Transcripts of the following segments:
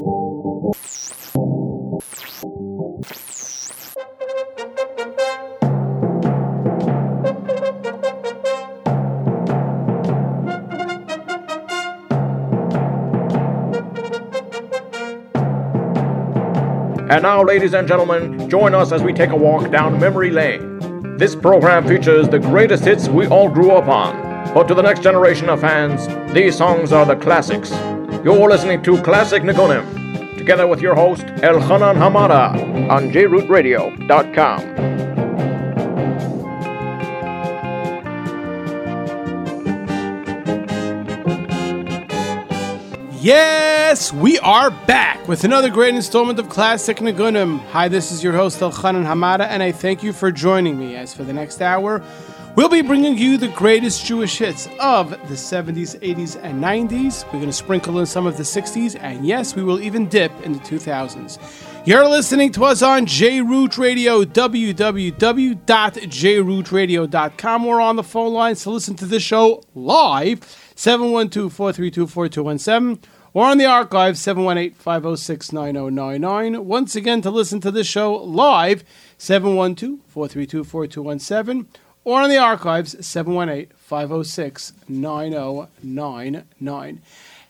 And now, ladies and gentlemen, join us as we take a walk down memory lane. This program features the greatest hits we all grew up on. But to the next generation of fans, these songs are the classics. You're listening to Classic Nigunim, together with your host, Elchanan Hamada, on jrootradio.com. Yes, we are back with another great installment of Classic Nagunim. Hi, this is your host Elchanan Hamada, and I thank you for joining me. As for the next hour, we'll be bringing you the greatest Jewish hits of the 70s, 80s, and 90s. We're going to sprinkle in some of the 60s, and yes, we will even dip in the 2000s. You're listening to us on JRoot Radio, www.jrootradio.com. We're on the phone lines to listen to this show live 712 432 4217 or on the archive 718 506 9099. Once again, to listen to this show live 712 432 4217 or on the archives 718 506 9099.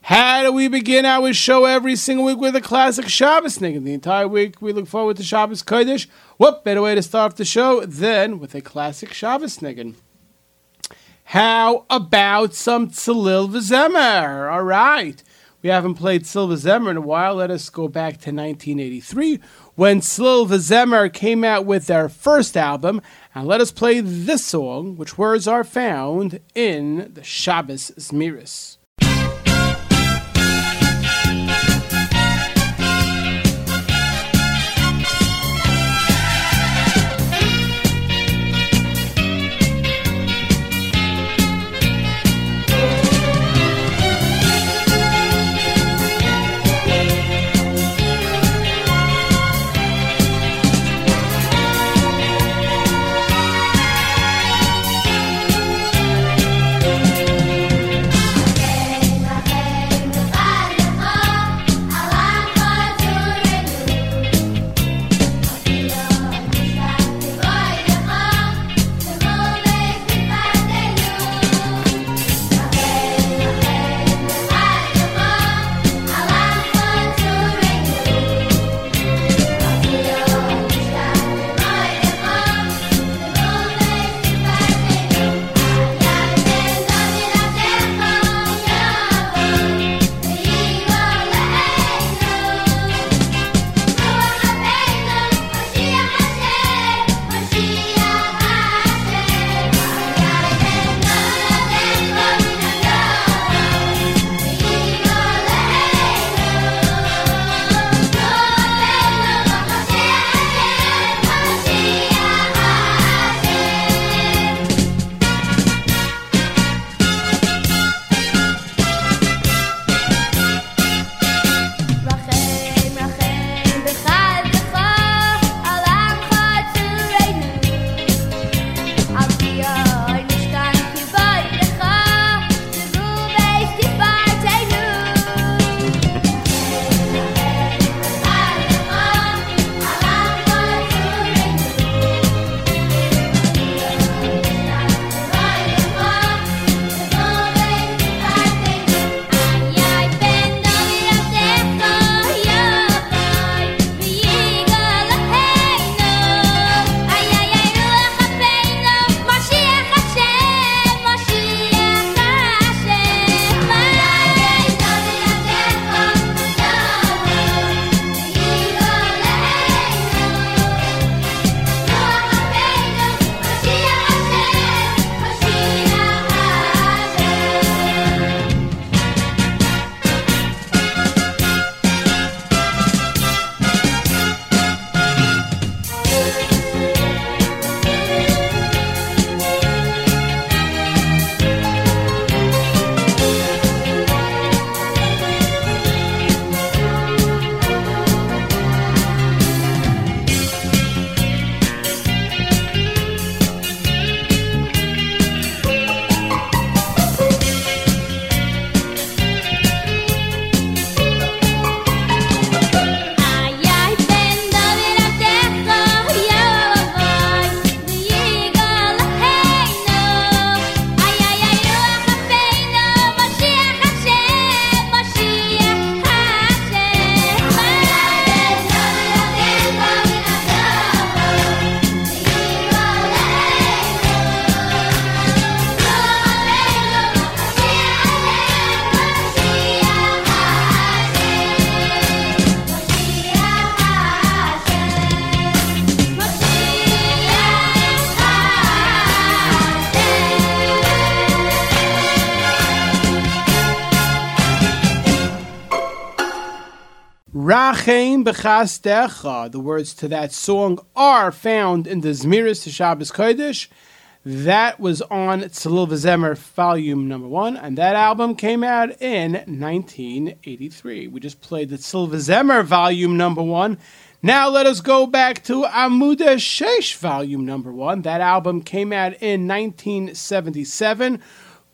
How do we begin our show every single week with a classic Shabbos niggun? The entire week we look forward to Shabbos Kodesh. What better way to start off the show than with a classic Shabbos niggun? How about some Tzalil V'Zemer? All right. We haven't played Tzalil V'Zemer in a while. Let us go back to 1983 when Tzalil V'Zemer came out with their first album. And let us play this song, which words are found in the Shabbos Zmiris. Rachem b'chastecha. The words to that song are found in the Zmiris to Shabbos Kodesh. That was on Tzlil V'Zemer Volume Number One, and that album came out in 1983. We just played the Tzlil V'Zemer Volume Number One. Now let us go back to Amuda Shesh Volume Number One. That album came out in 1977.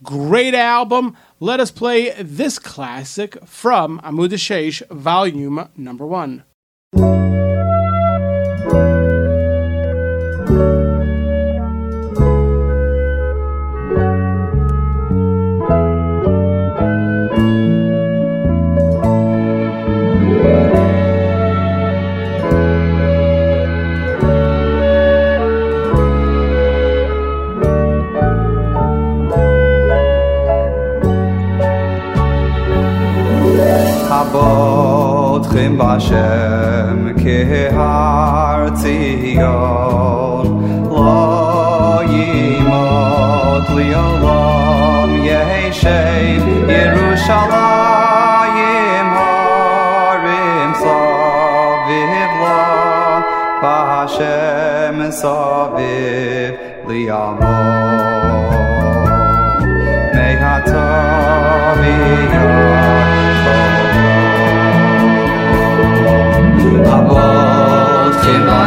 Great album. Let us play this classic from Amuda Shesh Volume Number One. Abotchim Bashem Kehar Tzion Lo Yimot Liolam Yeshev Yerushalayim Harim Saviv La Bashem Saviv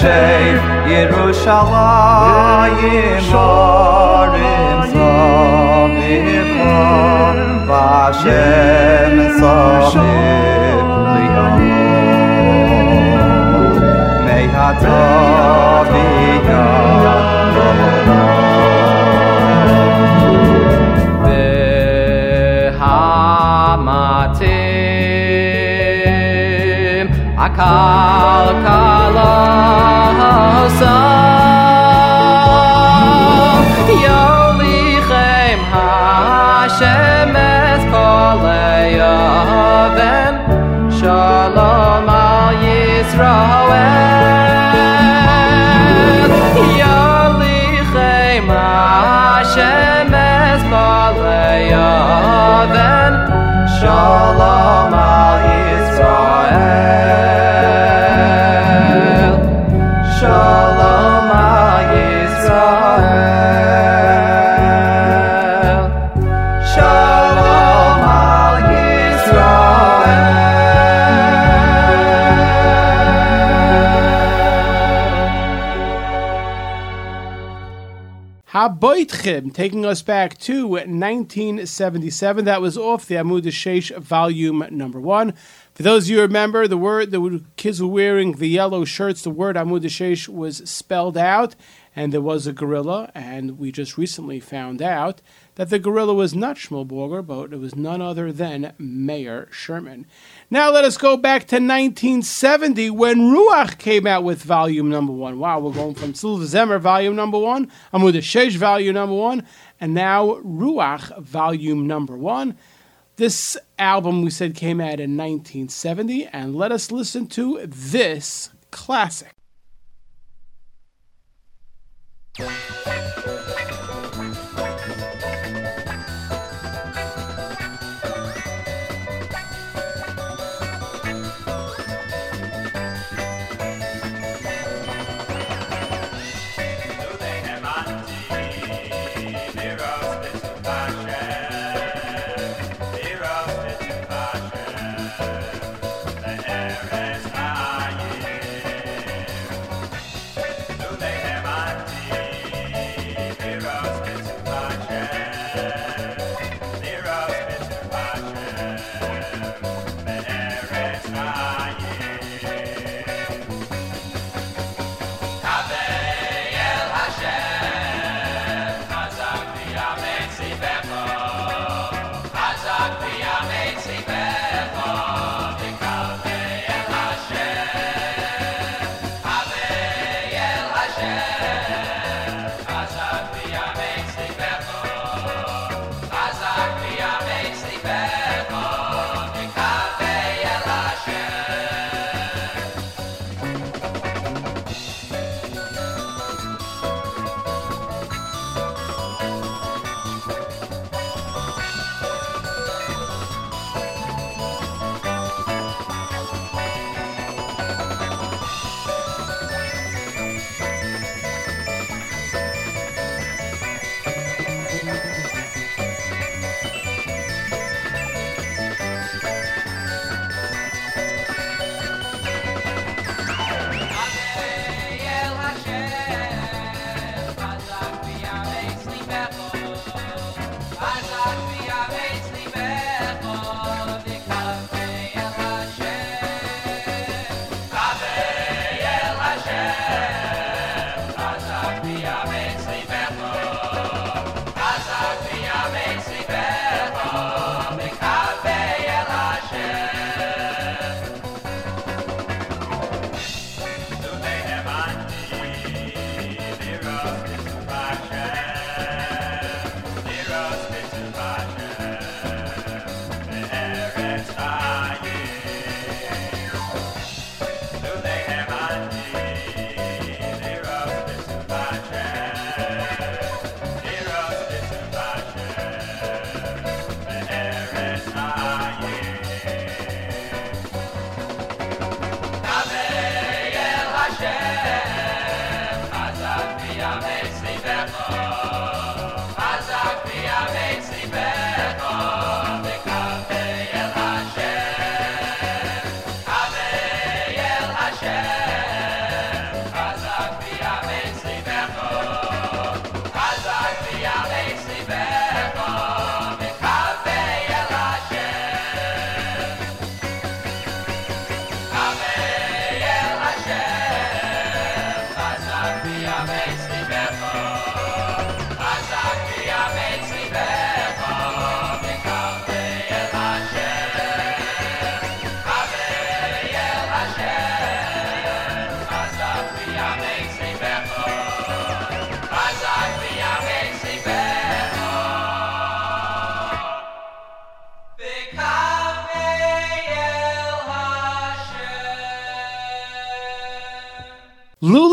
shev Yerushalayim Shorim Zomichon Vashem Zomich Liyamon Mei HaTaviyah Akal Boitchim, taking us back to 1977. That was off the Amud Sheish volume number one. For those of you who remember, the word the kids were wearing the yellow shirts, the word Amud Sheish was spelled out, and there was a gorilla, and we just recently found out that the gorilla was not Schmilborger, but it was none other than Mayor Sherman. Now let us go back to 1970 when Ruach came out with volume number one. Wow, we're going from Tzlil V'Zemer volume number one, Amud Shesh volume number one, and now Ruach volume number one. This album we said came out in 1970, and let us listen to this classic. 了。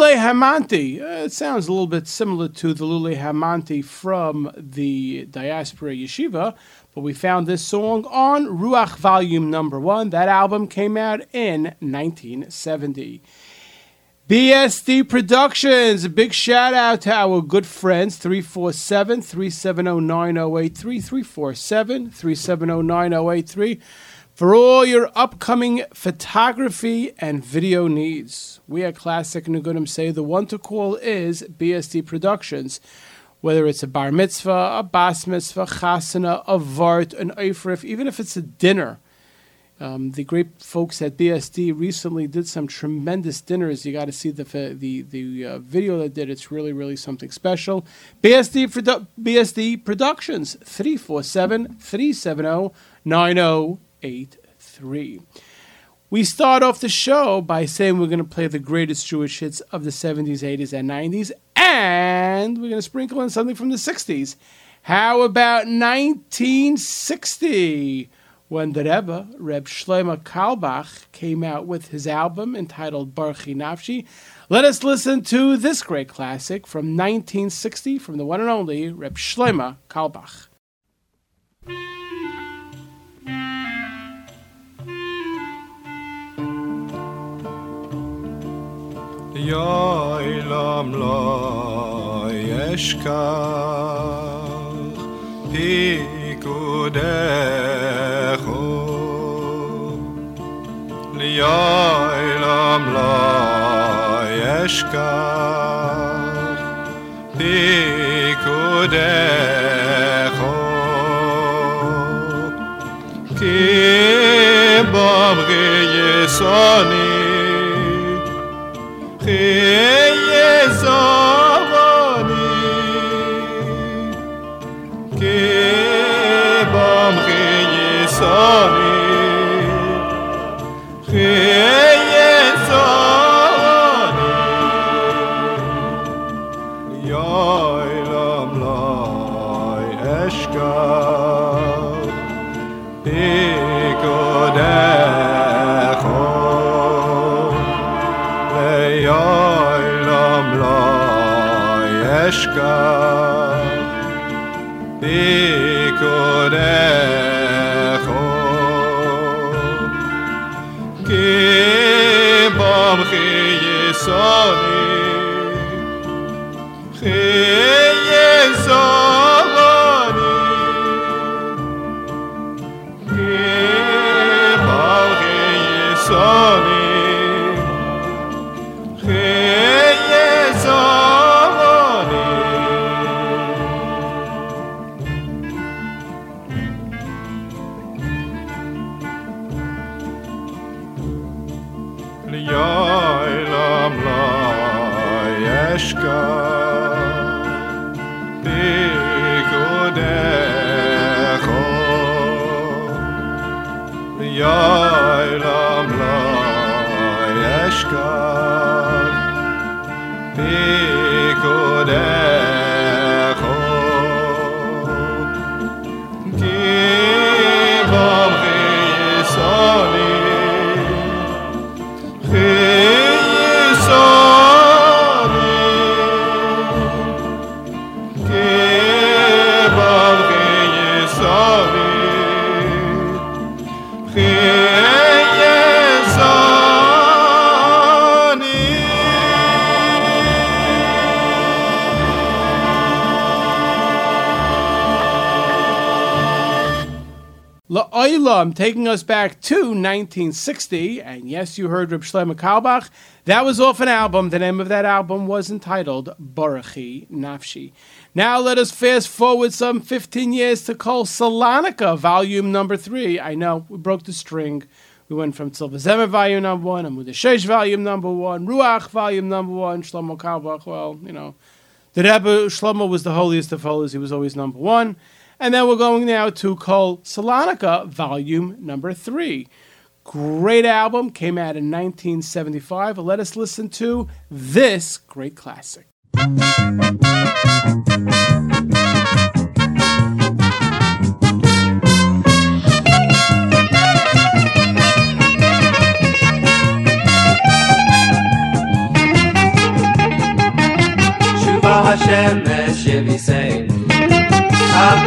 Lule Hamanti. Uh, it sounds a little bit similar to the Lule Hamanti from the Diaspora Yeshiva, but we found this song on Ruach Volume Number One. That album came out in 1970. BSD Productions. A big shout out to our good friends 347 370 9083. 347 370 9083 for all your upcoming photography and video needs. We at Classic Nagunim say the one to call is BSD Productions. whether it's a bar mitzvah, a bas mitzvah, chasana, a vart, an eifrif, even if it's a dinner. Um, the great folks at BSD recently did some tremendous dinners. You got to see the the the uh, video they did. It's really really something special. BSD produ- BSD Productions 347-370-9083. We start off the show by saying we're going to play the greatest Jewish hits of the 70s, 80s, and 90s, and we're going to sprinkle in something from the 60s. How about 1960? when the Rebbe, Reb Shlomo Carlebach, came out with his album entitled Barchi Nafshi. Let us listen to this great classic from 1960 from the one and only Reb Shlomo Carlebach. יוילום לא ישכח פיקודךו ליוילום לא ישכח פיקודךו כי Te Jesus. Mishka Bikodecho Kibom Chiyisoni La'olam, taking us back to 1960. And yes, you heard Reb Shlomo Carlebach. That was off an album. The name of that album was entitled Barachi Nafshi. Now let us fast forward some 15 years to Kol Salonika, volume number three. I know, we broke the string. We went from Tzlil V'Zemer, volume number one, Amud Shesh, volume number one, Ruach, volume number one, Shlomo Carlebach. Well, you know, the Rebbe Shlomo was the holiest of holies. He was always number one. And then we're going now to Kol Salonika, volume number three. Great album, came out in 1975. Let us listen to this great classic.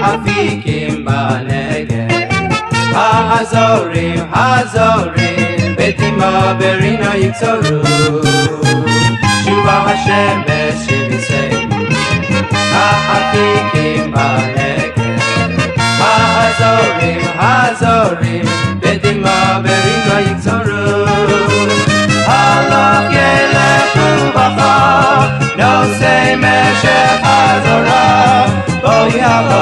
Hafikim Banegev Ha'azorim, ha'azorim Betima berina yitzoru. Shuba Hashem beshivisem Ha'afikim Banegev Ha'azorim, ha'azorim Betima berina yitzoru. Halak yelechu b'cha Nosei meshech ha'azorah Bo'i ha'lo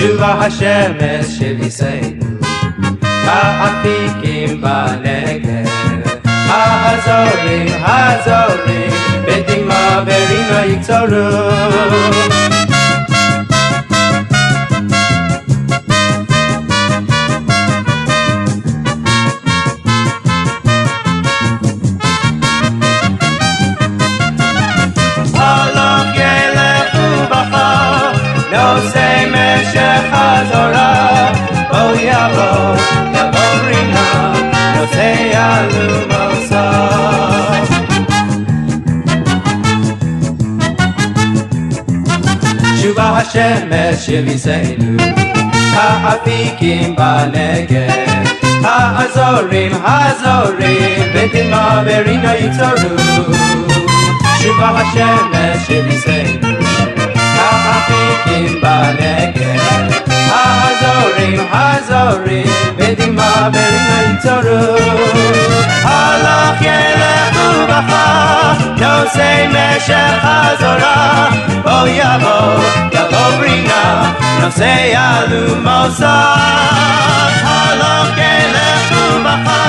Shuva Hashem es Sheviseinu, Ka'afikim Baneged. Hazorim, Hazorim, Betima Berina no say alumosa. Shuva Hashem es Sheviseinu, ha'afikim baneged. Ha'azorim, ha'azorim, betima berina yitzoru. Shuva Ha'azorim, ha'azorim, betima berina yitzoru. Halach yelechu bacha, no say meshech hazorah. Oh yavo, yavo brina. Halach yelechu bacha,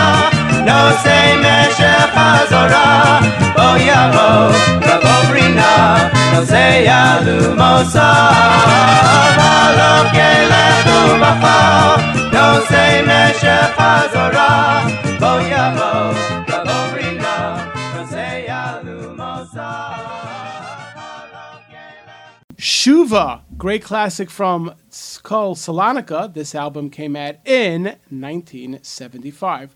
Shuva, great classic from Skull Salonica. This album came out in 1975.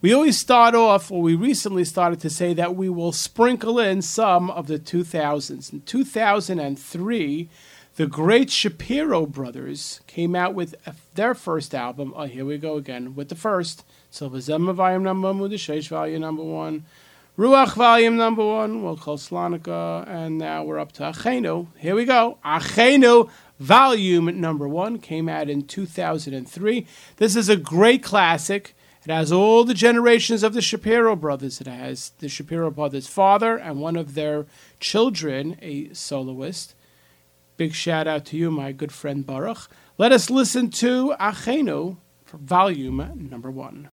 We always start off, or we recently started to say that we will sprinkle in some of the 2000s. In 2003, the great Shapiro brothers came out with their first album. Oh, here we go again with the first. Zema volume number one, Mudashesh volume number one. Ruach volume number one, we'll call Slanica, and now we're up to Achenu. Here we go. Achenu volume number one came out in 2003. This is a great classic. It has all the generations of the Shapiro brothers. It has the Shapiro brothers' father and one of their children, a soloist. Big shout out to you, my good friend Baruch. Let us listen to Achenu for volume number one.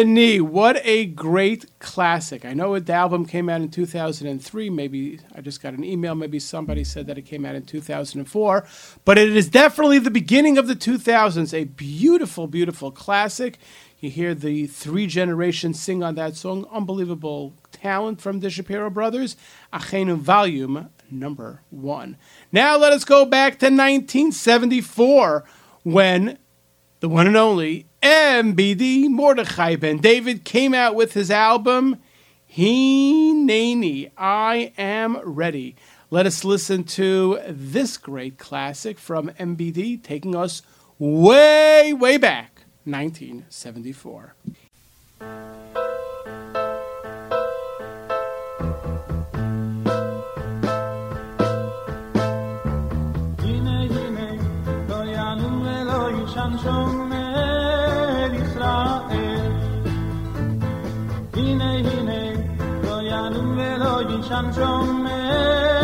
What a great classic. I know the album came out in 2003. Maybe I just got an email. Maybe somebody said that it came out in 2004. But it is definitely the beginning of the 2000s. A beautiful, beautiful classic. You hear the three generations sing on that song. Unbelievable talent from the Shapiro brothers. Achenu Volume number one. Now let us go back to 1974 when the one and only MBD Mordechai Ben David came out with his album He Hineni, I Am Ready. Let us listen to this great classic from MBD, taking us way, way back, 1974. canzone di Israel Hine hine, lo yanum velo yin chanzone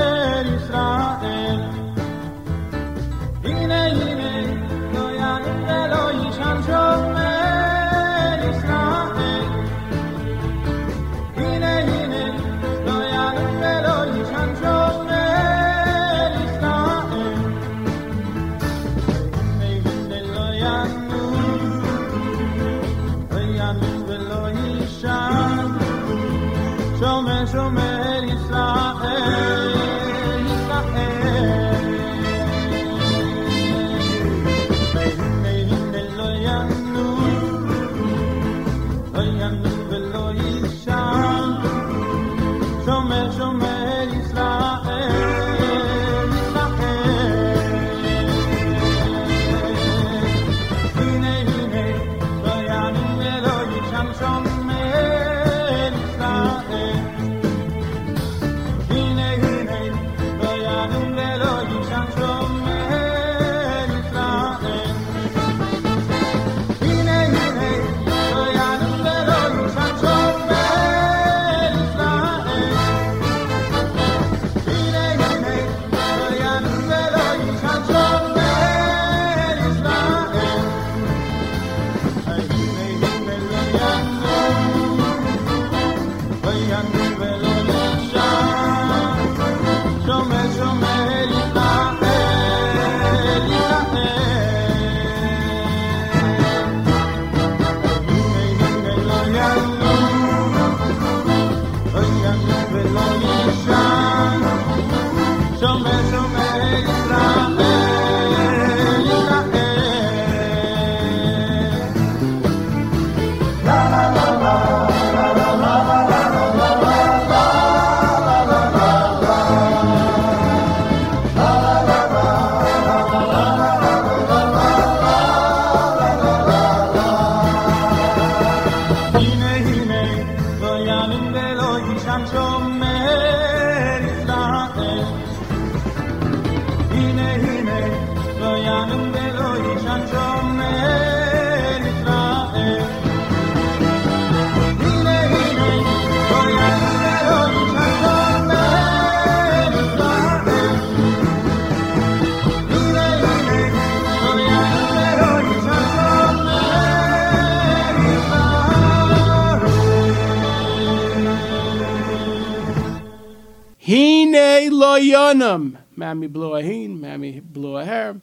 Loyanum. Mammy blew a heen, Mammy a hair.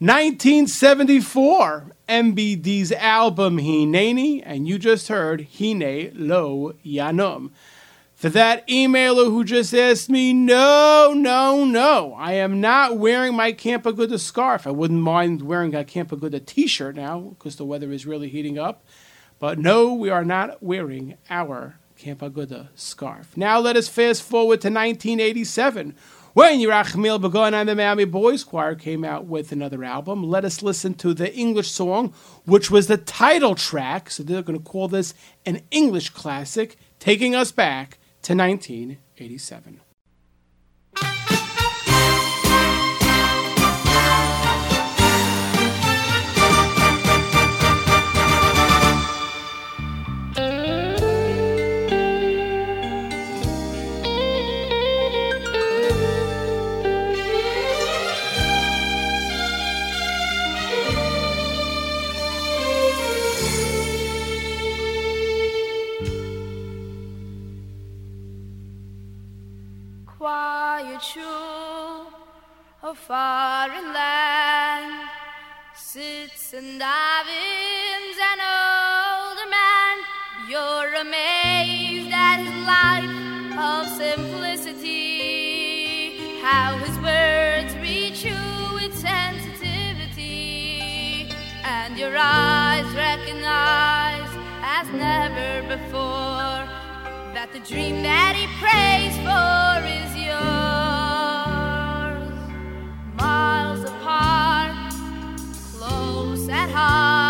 1974, MBD's album Hineni, and you just heard Hine Lo Yanum. For that emailer who just asked me, no, no, no, I am not wearing my Camp Aguda scarf. I wouldn't mind wearing a Camp Aguda t-shirt now because the weather is really heating up. But no, we are not wearing our Camp Aguda scarf. Now let us fast forward to 1987 when Yerachmiel Begun and the Miami Boys Choir came out with another album. Let us listen to the English song, which was the title track. So they're going to call this an English classic, taking us back to 1987. foreign land sits and divines an older man. You're amazed at his life of simplicity, how his words reach you with sensitivity, and your eyes recognize as never before that the dream that he prays for is yours. high.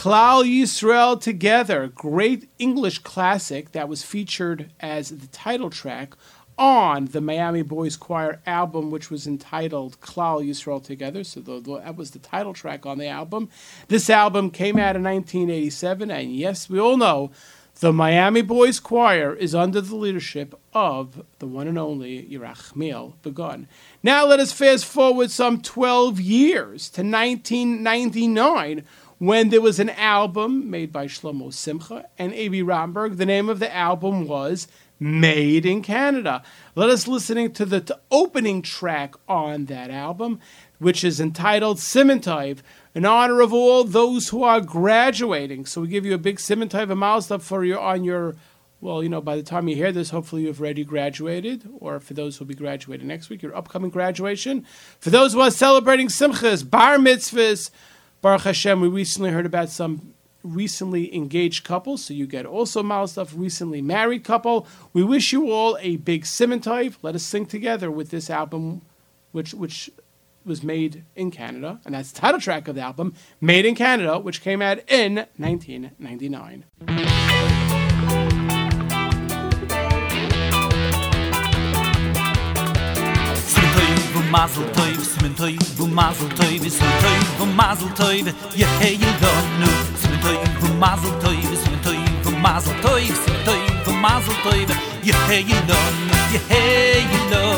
Klal Yisrael Together, great English classic that was featured as the title track on the Miami Boys Choir album, which was entitled Klal Yisrael Together. So the, the- that was the title track on the album. This album came out in 1987, and yes, we all know the Miami Boys Choir is under the leadership of the one and only Yerachmiel Begun. Now let us fast forward some 12 years to 1999 when there was an album made by Shlomo Simcha and A.B. Romberg. The name of the album was Made in Canada. Let us listening to the t- opening track on that album, which is entitled Simantov, in honor of all those who are graduating. So we give you a big a milestone for you on your well, you know, by the time you hear this, hopefully you've already graduated, or for those who will be graduating next week, your upcoming graduation. For those who are celebrating simchas, bar mitzvahs, Baruch Hashem, we recently heard about some recently engaged couple, so you get also mal stuff, recently married couple. We wish you all a big simantov. Let us sing together with this album, which which was made in Canada, and that's the title track of the album, Made in Canada, which came out in 1999. Simmen toy, mazel toy, simmen toy, mazel toy, simmen toy, mazel toy, ye hey you. toy in vom mazel toy is mit toy in vom mazel toy is mit toy in mazel toy ye hey you know ye hey you know.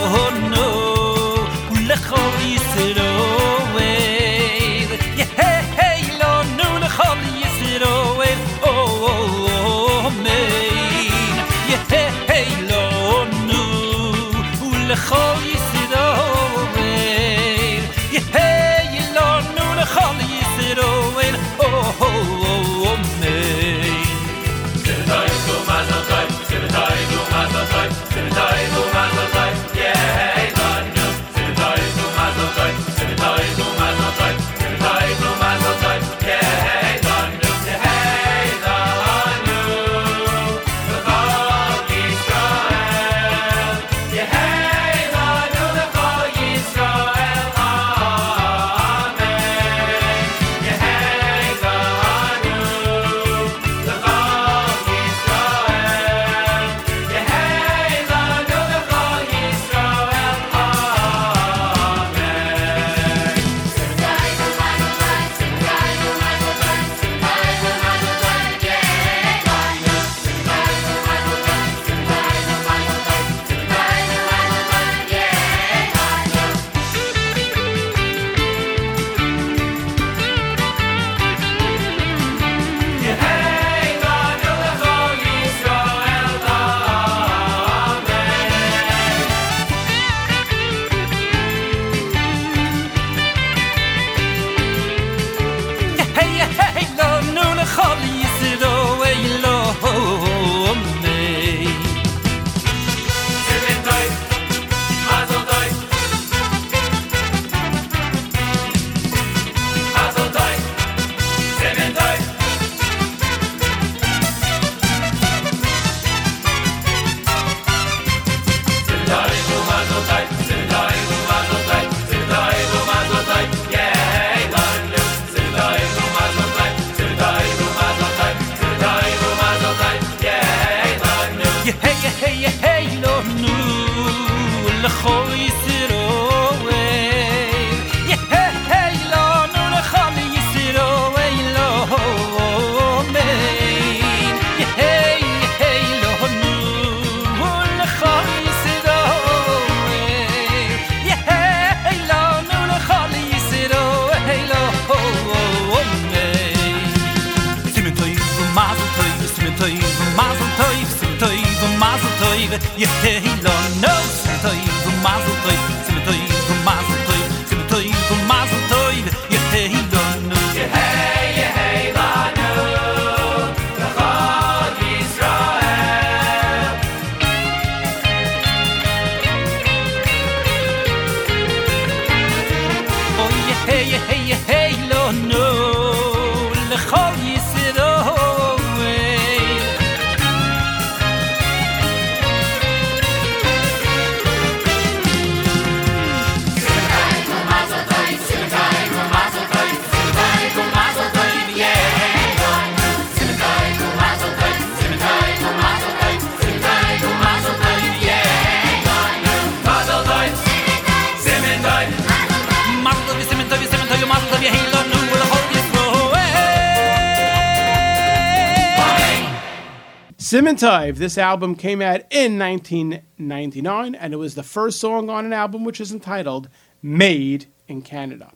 This album came out in 1999, and it was the first song on an album which is entitled Made in Canada.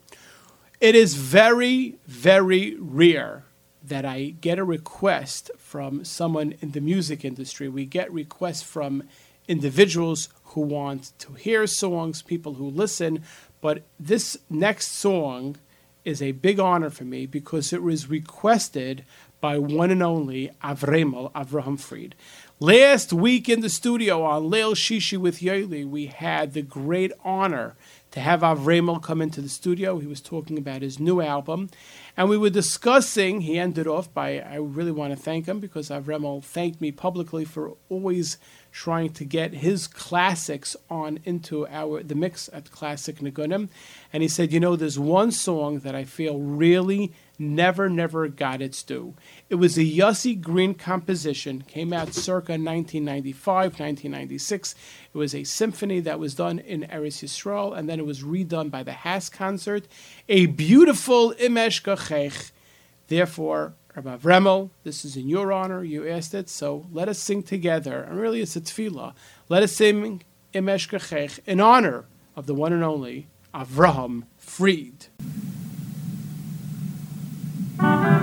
It is very, very rare that I get a request from someone in the music industry. We get requests from individuals who want to hear songs, people who listen, but this next song is a big honor for me because it was requested by one and only Avremel Avraham Fried. Last week in the studio on Leil Shishi with Yaeli, we had the great honor to have Avremel come into the studio. He was talking about his new album, and we were discussing. He ended off by, I really want to thank him because Avremel thanked me publicly for always trying to get his classics on into our the mix at Classic Nigunim. And he said, you know, there's one song that I feel really never, never got its due. It was a Yossi Green composition, came out circa 1995, 1996. It was a symphony that was done in Eretz Yisrael, and then it was redone by the HASC concert. A beautiful Im Eshkachech. Therefore, Rabbi Vremel, this is in your honor. You asked it, so let us sing together. And really, it's a tefillah. Let us sing Im Eshkachech in honor of the one and only Avraham Fried. אם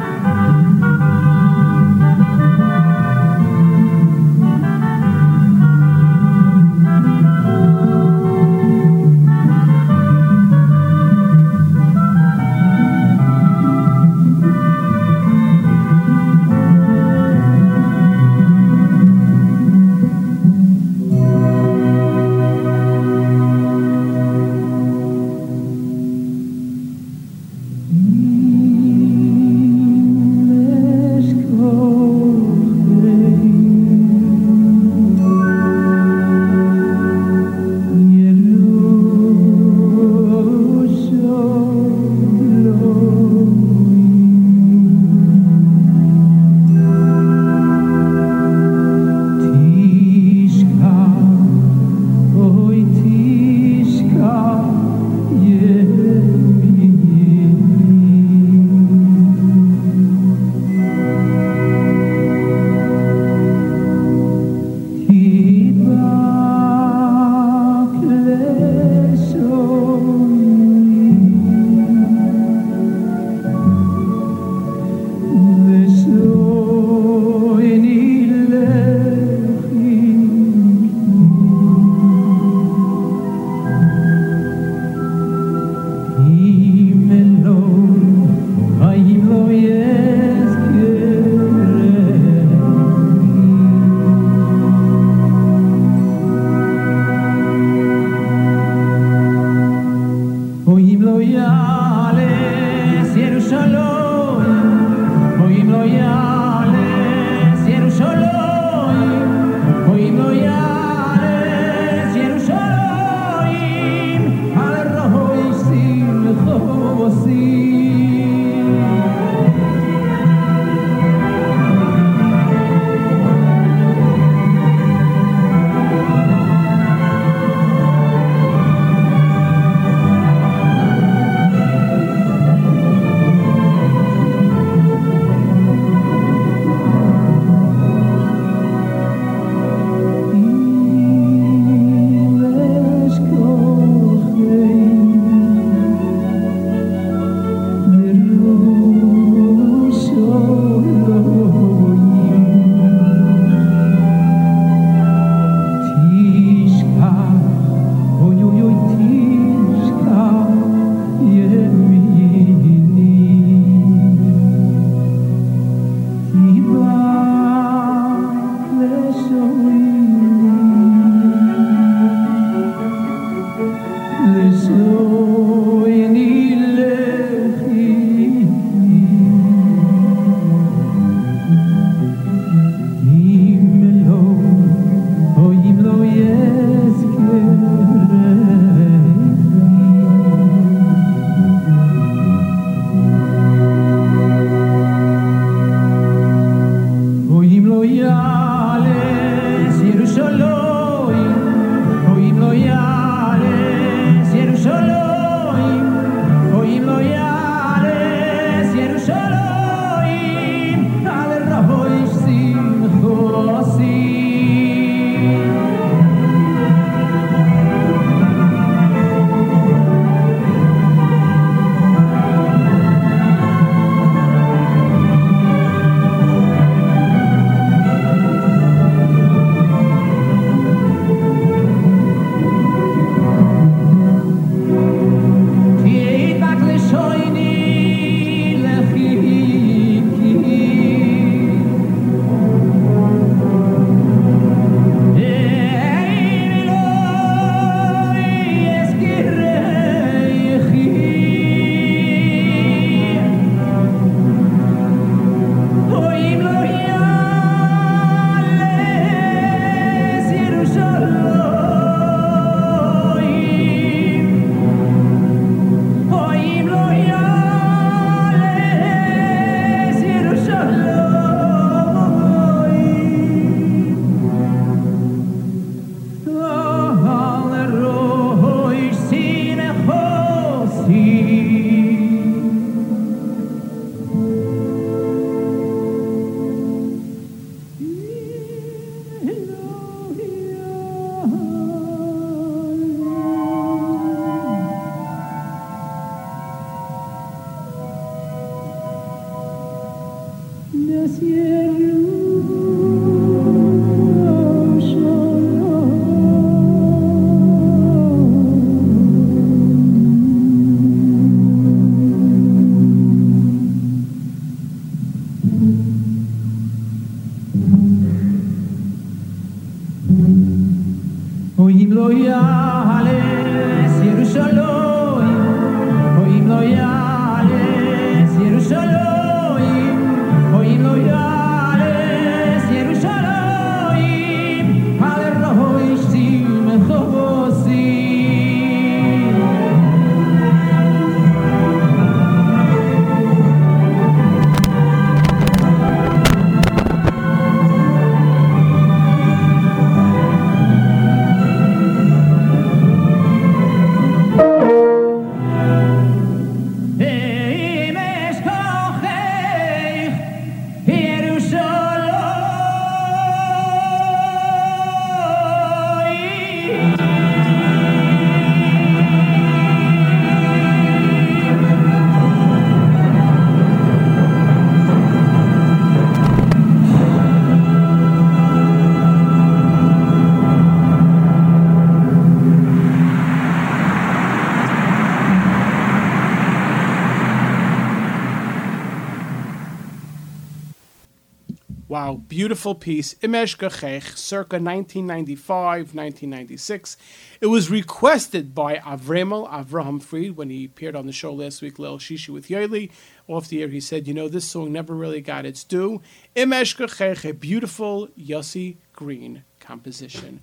Wow, beautiful piece. Im Eshkachech, circa 1995, 1996. It was requested by Avremel Avraham Fried when he appeared on the show last week, Leil Shishi with Yoeli. Off the air, he said, You know, this song never really got its due. Im Eshkachech, a beautiful Yossi Green composition.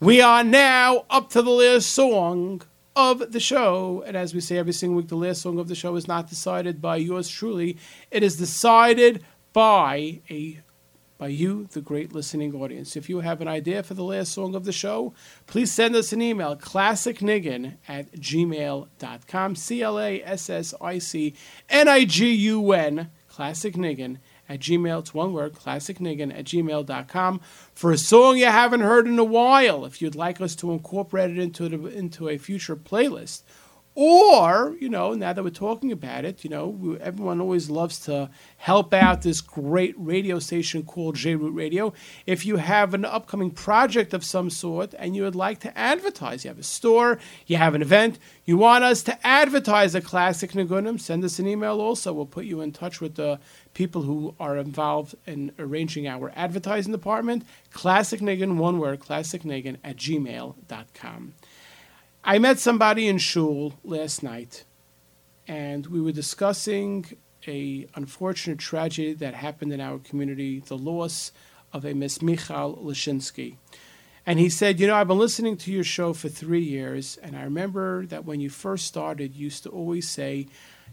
We are now up to the last song of the show. And as we say every single week, the last song of the show is not decided by yours truly. It is decided by a by you, the great listening audience. If you have an idea for the last song of the show, please send us an email, classicnigun at gmail.com, C L A S S I C N I G U N, classicnigun at gmail. It's one word, classicnigun at gmail.com, for a song you haven't heard in a while, if you'd like us to incorporate it into, the, into a future playlist. Or, you know, now that we're talking about it, you know, everyone always loves to help out this great radio station called J Root Radio. If you have an upcoming project of some sort and you would like to advertise, you have a store, you have an event, you want us to advertise a classic Nigunim, send us an email also. We'll put you in touch with the people who are involved in arranging our advertising department. Classic Nigun, one word, classicnigun at gmail.com. I met somebody in shul last night, and we were discussing a unfortunate tragedy that happened in our community, the loss of a Miss Michal Lashinsky. And he said, You know, I've been listening to your show for three years, and I remember that when you first started, you used to always say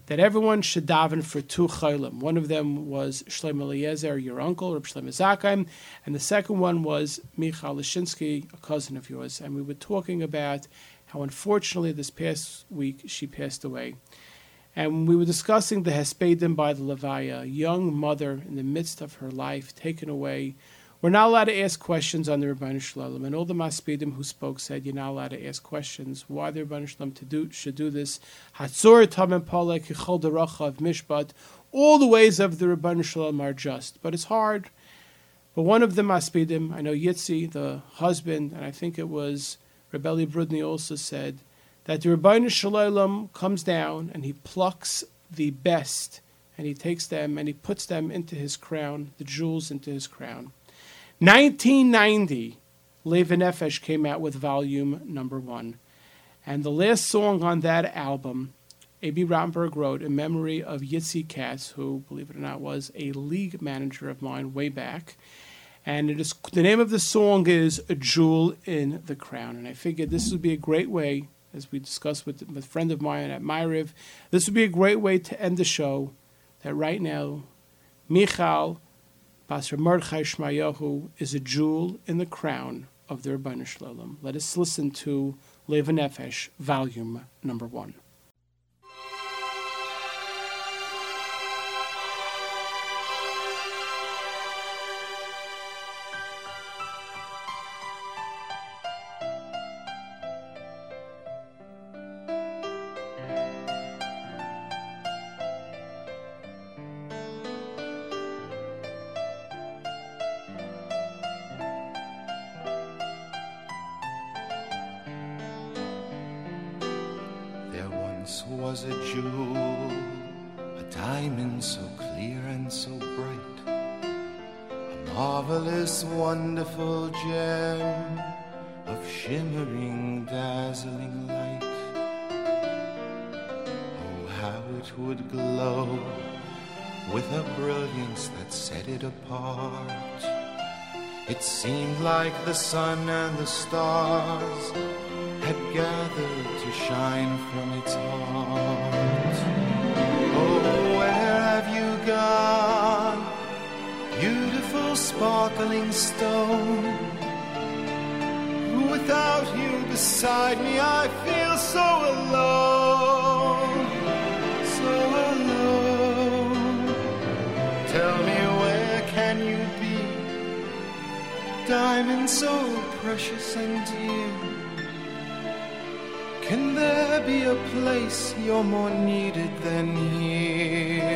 that everyone should daven for two chaylim. One of them was Shlomo Eliezer, your uncle, Reb Shlomo Zakheim, and the second one was Michal Lashinsky, a cousin of yours. And we were talking about how unfortunately this past week she passed away. And we were discussing the Hespedim by the Levaya, a young mother in the midst of her life taken away. We're not allowed to ask questions on the Ribono Shel Olam, and all the Maspedim who spoke said you're not allowed to ask questions. Why the Ribono Shel Olam to do should do this? Hatzor Tamim Palek Yichol Deracha of Mishpat. All the ways of the Ribono Shel Olam are just, but it's hard. But one of the Maspedim, I know Yitzi, the husband, and I think it was Rebelli Brudny also said that the Ribono Shel Olam comes down and he plucks the best and he takes them and he puts them into his crown, the jewels into his crown. 1990, Leva Nefesh came out with volume number one. And the last song on that album, A.B. Romberg wrote in memory of Yitzi Katz, who, believe it or not, was a league manager of mine way back. And it is the name of the song is A Jewel in the Crown. And I figured this would be a great way, as we discussed with, with a friend of mine at Maariv, this would be a great way to end the show. That right now, Michal Pastor Mordechai Shmayahu is a jewel in the crown of the Ribono Shel Olam. Let us listen to Leva Nefesh, volume number one. Once was a jewel, a diamond so clear and so bright, a marvelous, wonderful gem of shimmering, dazzling light. Oh, how it would glow with a brilliance that set it apart. It seemed like the sun and the stars had gathered shine from its heart. Oh, where have you gone, beautiful sparkling stone? Without you beside me, I feel so alone, so alone. Tell me, where can you be? Diamond so precious and dear. There be a place you're more needed than here?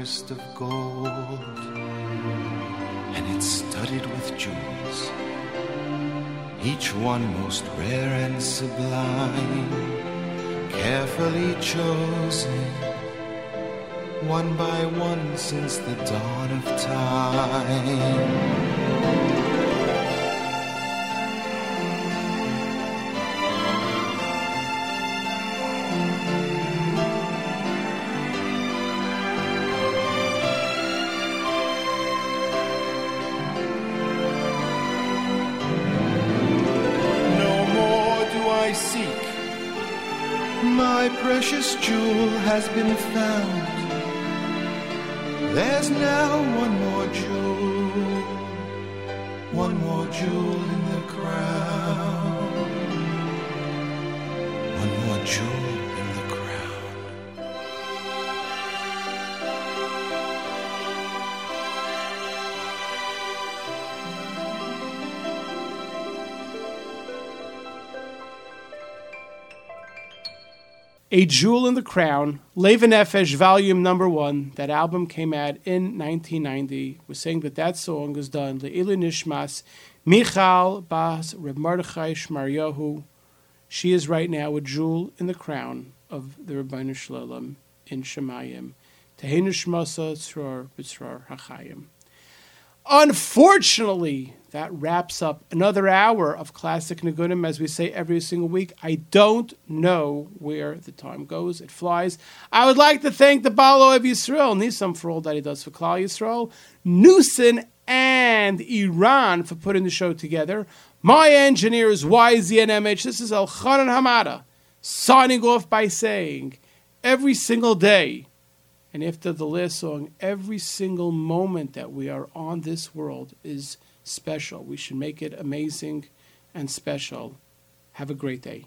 Of gold. And it's studded with jewels, each one most rare and sublime, carefully chosen one by one since the dawn of time. Been found. There's now one more jewel, one more jewel in the crown, one more jewel A Jewel in the Crown, Levin Nefesh, Volume Number One. That album came out in 1990. We're saying that that song is done Le'ilu Nishmas, Michal Bas Reb Mordechai Shmaryahu. She is right now a jewel in the crown of the Rebbeinu Shalom in Shemayim. Tehenu Shmasa Tzror B'Tzror HaChayim. Unfortunately, that wraps up another hour of classic Nigunim, as we say every single week. I don't know where the time goes; it flies. I would like to thank the Balo of Yisrael, Nisam, for all that he does for Klal Yisrael, Nusin and Iran for putting the show together. My engineers, YZNMH. This is Elchanan Hamada signing off by saying, every single day. And after the last song, every single moment that we are on this world is special. We should make it amazing and special. Have a great day.